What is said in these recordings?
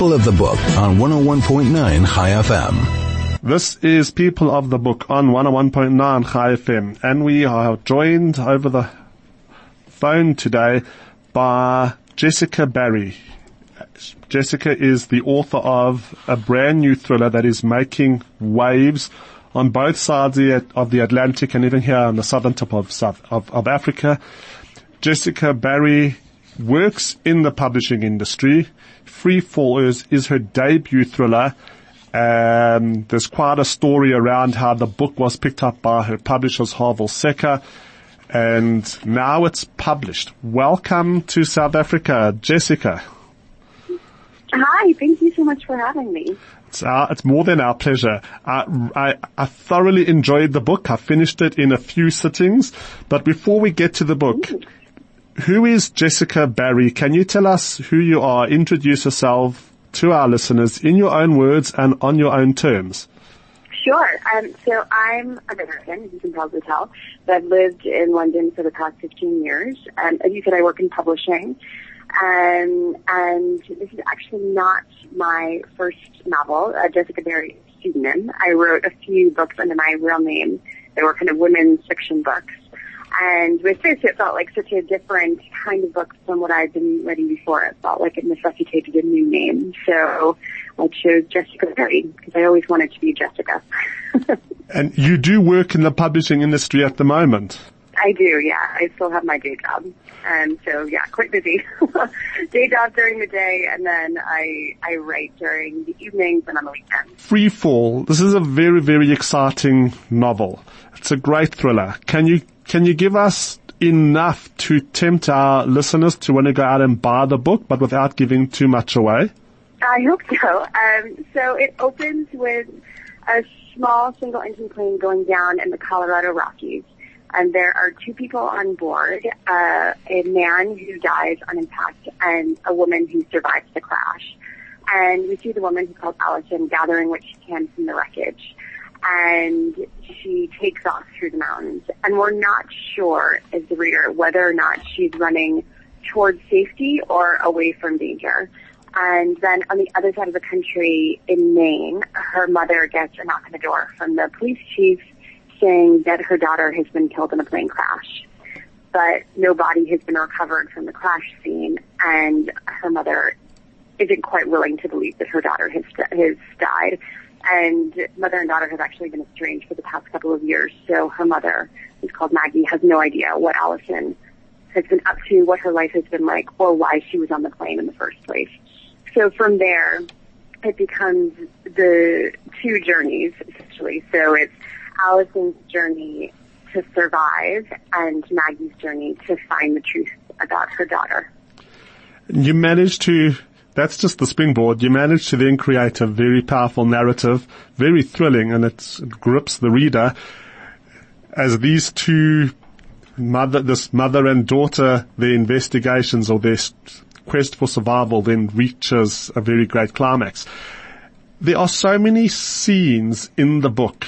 People of the Book on 101.9 Chai FM. This is People of the Book on 101.9 Chai FM, and we are joined over the phone today by Jessica Barry. Jessica is the author of a brand new thriller that is making waves on both sides of the Atlantic and even here on the southern tip of South of, of Africa. Jessica Barry works in the publishing industry. Free Fallers is her debut thriller. Um, there's quite a story around how the book was picked up by her publishers, Harvill Secker, and now it's published. Welcome to South Africa, Jessica. Hi, thank you so much for having me. It's, our, it's more than our pleasure. I, I, I, thoroughly enjoyed the book. I finished it in a few sittings. But before we get to the book, Ooh. Who is Jessica Barry? Can you tell us who you are? Introduce yourself to our listeners in your own words and on your own terms. Sure. Um, so I'm a American, you can probably tell. but I've lived in London for the past 15 years. Um, as you said, I work in publishing. Um, and this is actually not my first novel, uh, Jessica Barry pseudonym. I wrote a few books under my real name. They were kind of women's fiction books. And with this, it felt like such a different kind of book from what I'd been reading before. It felt like it necessitated a new name. So I chose Jessica Barry because I always wanted to be Jessica. and you do work in the publishing industry at the moment? I do, yeah. I still have my day job. And so yeah, quite busy. day job during the day and then I, I write during the evenings and on the weekends. Freefall. This is a very, very exciting novel. It's a great thriller. Can you, can you give us enough to tempt our listeners to want to go out and buy the book, but without giving too much away? I hope so. Um, so it opens with a small single engine plane going down in the Colorado Rockies and there are two people on board, uh, a man who dies on impact and a woman who survives the crash. And we see the woman who's called Allison gathering what she can from the wreckage. And she takes off through the mountains. And we're not sure, as the reader, whether or not she's running towards safety or away from danger. And then on the other side of the country in Maine, her mother gets a knock on the door from the police chief saying that her daughter has been killed in a plane crash, but no body has been recovered from the crash scene, and her mother isn't quite willing to believe that her daughter has, has died. And mother and daughter have actually been estranged for the past couple of years, so her mother, who's called Maggie, has no idea what Allison has been up to, what her life has been like, or why she was on the plane in the first place. So from there, it becomes the two journeys essentially. So it's Allison's journey to survive and Maggie's journey to find the truth about her daughter. You managed to, that's just the springboard, you manage to then create a very powerful narrative, very thrilling, and it grips the reader as these two mother, this mother and daughter, their investigations or their quest for survival then reaches a very great climax. There are so many scenes in the book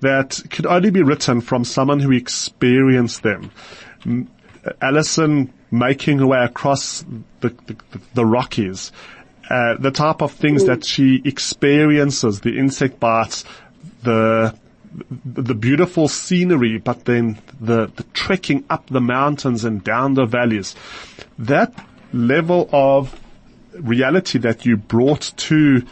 that could only be written from someone who experienced them. Allison making her way across the, the, the Rockies, uh, the type of things that she experiences, the insect bites, the the beautiful scenery, but then the, the trekking up the mountains and down the valleys. That level of reality that you brought to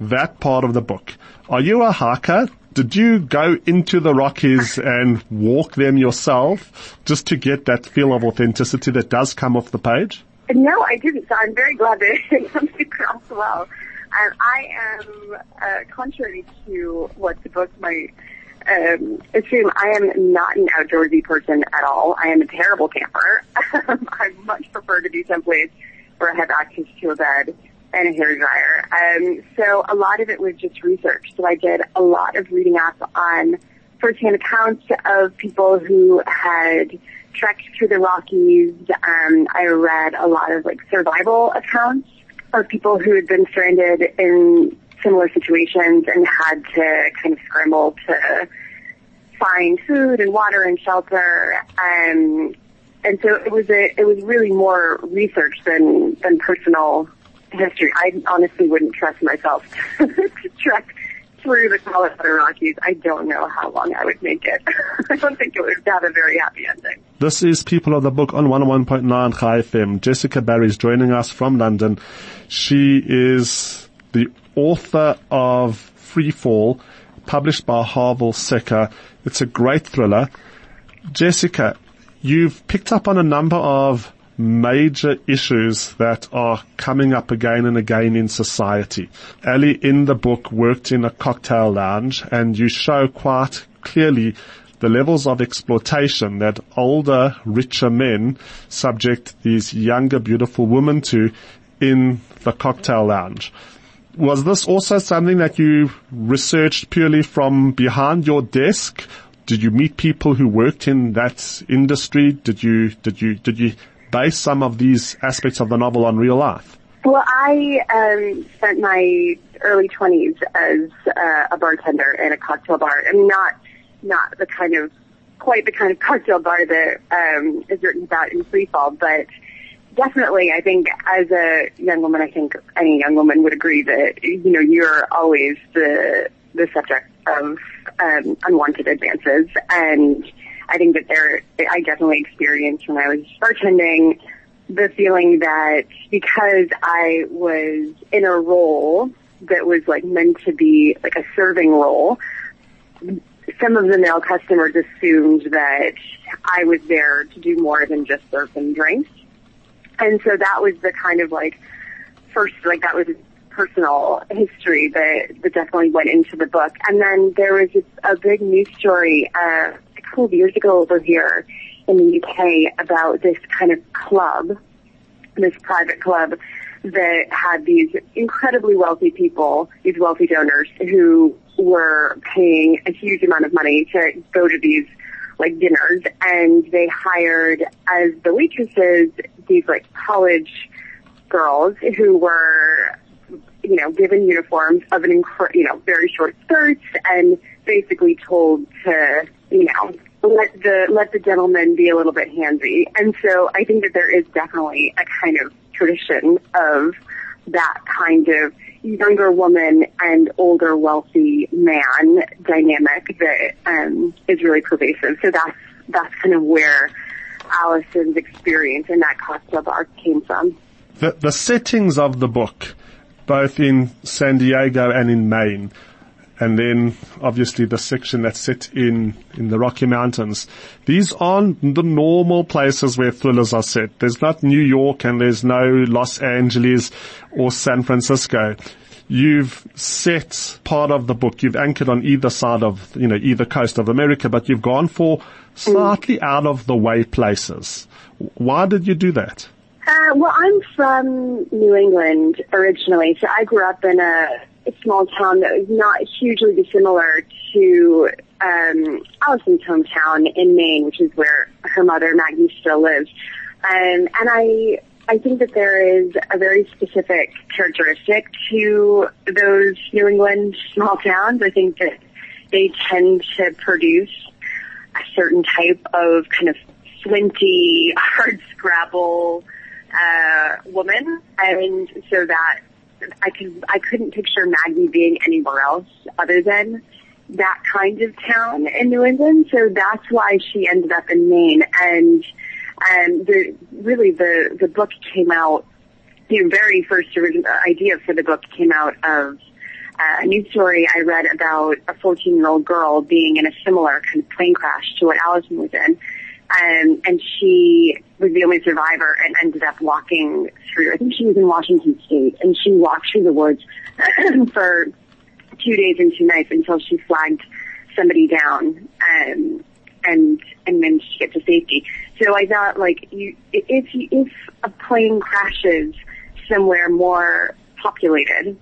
that part of the book. Are you a hiker? Did you go into the Rockies and walk them yourself just to get that feel of authenticity that does come off the page? No, I didn't. So I'm very glad that it comes across well. And I am, uh, contrary to what the book might um, assume, I am not an outdoorsy person at all. I am a terrible camper. I much prefer to be someplace where I have access to a bed and a hair dryer. Um, so a lot of it was just research. So I did a lot of reading up on firsthand accounts of people who had trekked through the Rockies. Um, I read a lot of like survival accounts of people who had been stranded in similar situations and had to kind of scramble to find food and water and shelter. Um, and so it was a, it was really more research than, than personal history. I honestly wouldn't trust myself to trek through the Colorado Rockies. I don't know how long I would make it. I don't think it would have a very happy ending. This is People of the Book on 101.9 Chai FM. Jessica Barry is joining us from London. She is the author of Freefall, published by Harvill Secker. It's a great thriller. Jessica, you've picked up on a number of major issues that are coming up again and again in society. Ali in the book worked in a cocktail lounge and you show quite clearly the levels of exploitation that older, richer men subject these younger, beautiful women to in the cocktail lounge. Was this also something that you researched purely from behind your desk? Did you meet people who worked in that industry? Did you, did you, did you base some of these aspects of the novel on real life? Well, I um, spent my early 20s as uh, a bartender in a cocktail bar. I mean, not not the kind of quite the kind of cocktail bar that um, is written about in Freefall, but definitely, I think as a young woman, I think any young woman would agree that you know you're always the the subject of um, unwanted advances, and I think that there, I definitely experienced when I was bartending the feeling that because I was in a role that was like meant to be like a serving role, some of the male customers assumed that I was there to do more than just serve them drinks. And so that was the kind of like first, like that was personal history that, that definitely went into the book. And then there was a big news story, uh, couple of years ago over here in the UK about this kind of club, this private club that had these incredibly wealthy people, these wealthy donors who were paying a huge amount of money to go to these like dinners. And they hired as the waitresses these like college girls who were you know given uniforms of an incre- you know very short skirts and basically told to you know let the let the gentleman be a little bit handsy and so I think that there is definitely a kind of tradition of that kind of younger woman and older wealthy man dynamic that um, is really pervasive. So that's that's kind of where Allison's experience in that cocktail bar came from. The, the settings of the book, both in San Diego and in Maine, and then obviously the section that's set in, in the Rocky Mountains. These aren't the normal places where thrillers are set. There's not New York and there's no Los Angeles or San Francisco. You've set part of the book, you've anchored on either side of, you know, either coast of America, but you've gone for slightly out of the way places. Why did you do that? Uh, well, I'm from New England originally, so I grew up in a small town that was not hugely dissimilar to um, Allison's hometown in Maine, which is where her mother Maggie still lives. Um, and I I think that there is a very specific characteristic to those New England small towns. I think that they tend to produce a certain type of kind of flinty, hard scrabble uh, woman, and so that I could I couldn't picture Maggie being anywhere else other than that kind of town in New England. So that's why she ended up in Maine. And and the really the the book came out. The very first original idea for the book came out of uh, a news story I read about a 14 year old girl being in a similar kind of plane crash to what Allison was in um, and she was the only survivor and ended up walking through. I think she was in Washington State, and she walked through the woods for two days and two nights until she flagged somebody down, um, and and managed to get to safety. So I thought, like, you if if a plane crashes somewhere more populated,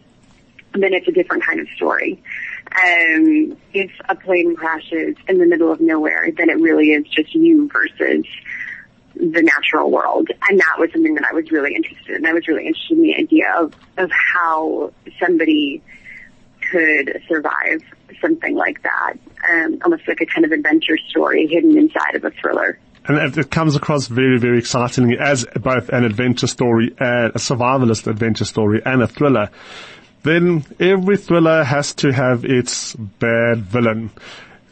then it's a different kind of story um, if a plane crashes in the middle of nowhere, then it really is just you versus the natural world. And that was something that I was really interested in. I was really interested in the idea of, of how somebody could survive something like that. Um, almost like a kind of adventure story hidden inside of a thriller. and it, comes across very, very excitingly as both an adventure story, and a survivalist adventure story, and a thriller. Then every thriller has to have its bad villain.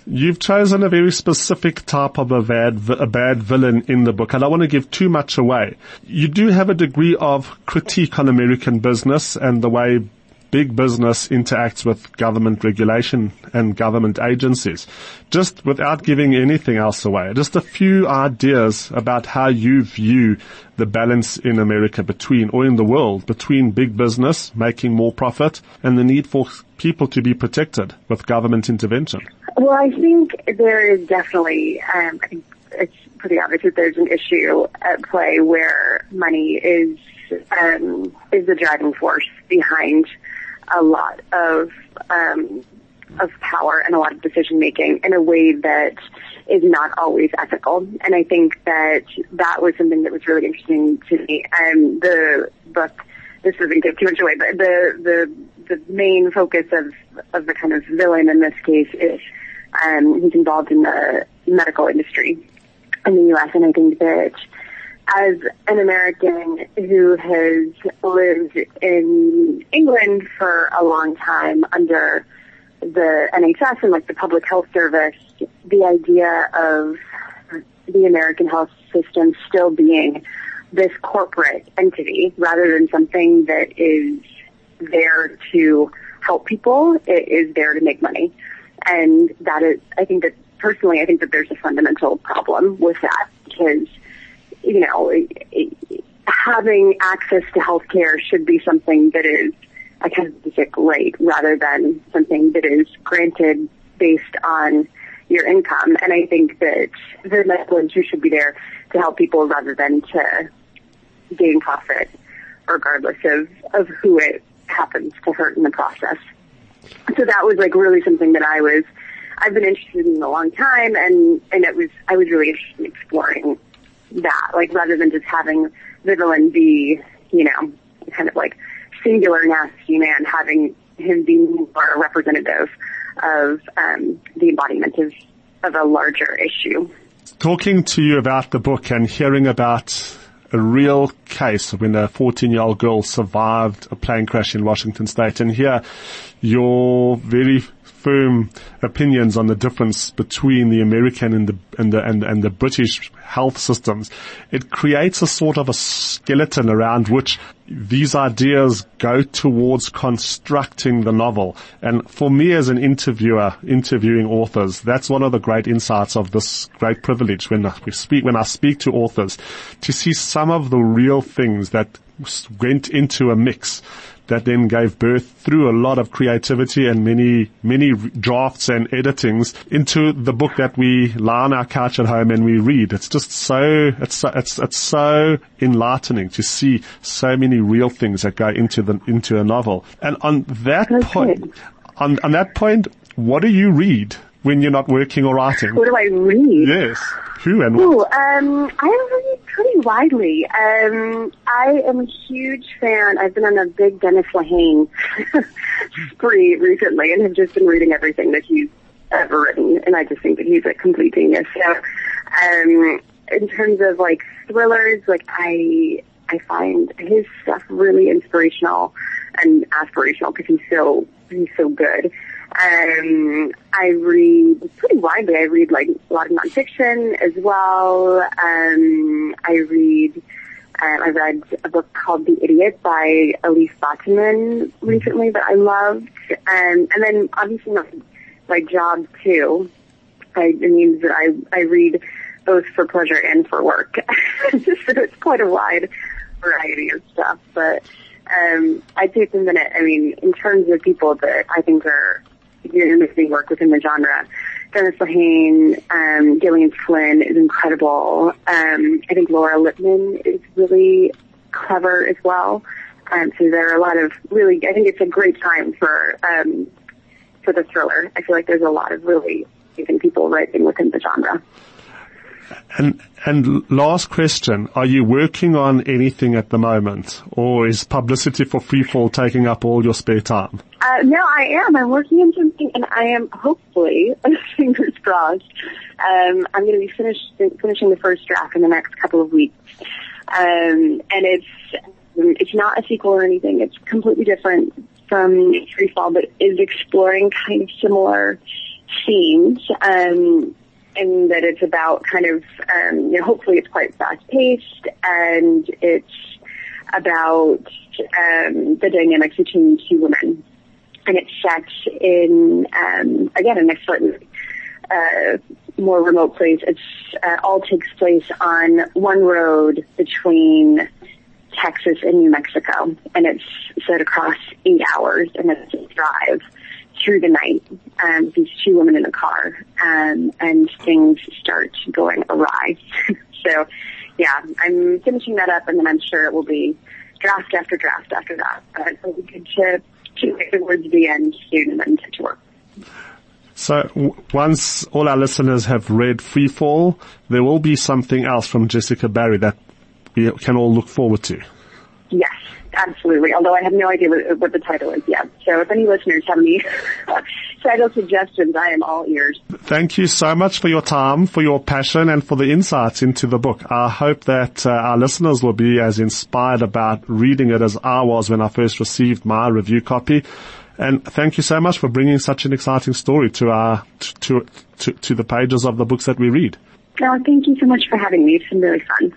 You've chosen a very specific type of a bad, a bad villain in the book. And I don't want to give too much away. You do have a degree of critique on American business and the way big business interacts with government regulation and government agencies. Just without giving anything else away, just a few ideas about how you view the balance in America between, or in the world, between big business making more profit and the need for people to be protected with government intervention. Well, I think there is definitely, um, I think it's pretty obvious that there's an issue at play where money is um, is the driving force behind a lot of um, of power and a lot of decision making in a way that is not always ethical. And I think that that was something that was really interesting to me. And the book, this doesn't give too much away, but the the the main focus of of the kind of villain in this case is um, he's involved in the medical industry in the U.S. And I think that as an American who has lived in England for a long time under the NHS and like the public health service, the idea of the American health system still being this corporate entity rather than something that is there to help people, it is there to make money. And that is, I think that personally, I think that there's a fundamental problem with that because you know, having access to healthcare should be something that is a kind of basic right rather than something that is granted based on your income. And I think that the medical industry should be there to help people rather than to gain profit, regardless of, of who it happens to hurt in the process. So that was like really something that I was, I've been interested in a long time and, and it was, I was really interested in exploring that, like rather than just having the be, you know, kind of like singular nasty man, having him be more representative of um, the embodiment of, of a larger issue. Talking to you about the book and hearing about a real case when a 14 year old girl survived a plane crash in Washington state and here your very firm opinions on the difference between the American and the and the and, and the British health systems, it creates a sort of a skeleton around which these ideas go towards constructing the novel. And for me as an interviewer, interviewing authors, that's one of the great insights of this great privilege when we speak, when I speak to authors, to see some of the real things that went into a mix that then gave birth through a lot of creativity and many, many drafts and editings into the book that we lie on our couch at home and we read. It's just so, it's so, it's, it's so enlightening to see so many real things that go into the, into a novel. And on that okay. point, on, on that point, what do you read when you're not working or writing? What do I read? Yes. Who and what? Ooh, um, I read pretty widely. Um, I am a huge fan. I've been on a big Dennis Lehane spree recently and have just been reading everything that he's ever written. And I just think that he's a complete genius. So, um, in terms of like thrillers, like I, I find his stuff really inspirational and aspirational because he's so, he's so good. Um, I read pretty widely. I read like a lot of nonfiction as well. Um, I read, um, I read a book called The Idiot by Elif Batuman recently that I loved. Um, and then obviously my, my job too. I, it means that I, I read both for pleasure and for work. so it's quite a wide variety of stuff, but um, I'd say a minute. I mean, in terms of people that I think are doing amazing work within the genre. Dennis Lehane, um, Gillian Flynn is incredible. Um, I think Laura Lippman is really clever as well. Um, so there are a lot of really, I think it's a great time for, um, for the thriller. I feel like there's a lot of really amazing people writing within the genre. And and last question: Are you working on anything at the moment, or is publicity for Freefall taking up all your spare time? Uh, no, I am. I'm working on something, and I am hopefully, fingers crossed, um, I'm going to be finished finishing the first draft in the next couple of weeks. Um, and it's it's not a sequel or anything. It's completely different from Freefall, but is exploring kind of similar themes. Um, and that it's about kind of, um, you know, hopefully it's quite fast paced and it's about um, the dynamics between two women. And it's set in, um, again, in a slightly uh, more remote place. It's uh, all takes place on one road between Texas and New Mexico, and it's set across eight hours, and it's a drive through the night. Um, these two women in a car, um, and things start going awry. so, yeah, I'm finishing that up, and then I'm sure it will be draft after draft after that. But it'll be good to to get towards the end soon, and then get to work. So w- once all our listeners have read Freefall, there will be something else from Jessica Barry that we can all look forward to. Yes, absolutely. Although I have no idea what, what the title is yet. So if any listeners have any title suggestions, I am all ears. Thank you so much for your time, for your passion, and for the insights into the book. I hope that uh, our listeners will be as inspired about reading it as I was when I first received my review copy. And thank you so much for bringing such an exciting story to our to to to, to the pages of the books that we read. No, thank you so much for having me. It's been really fun.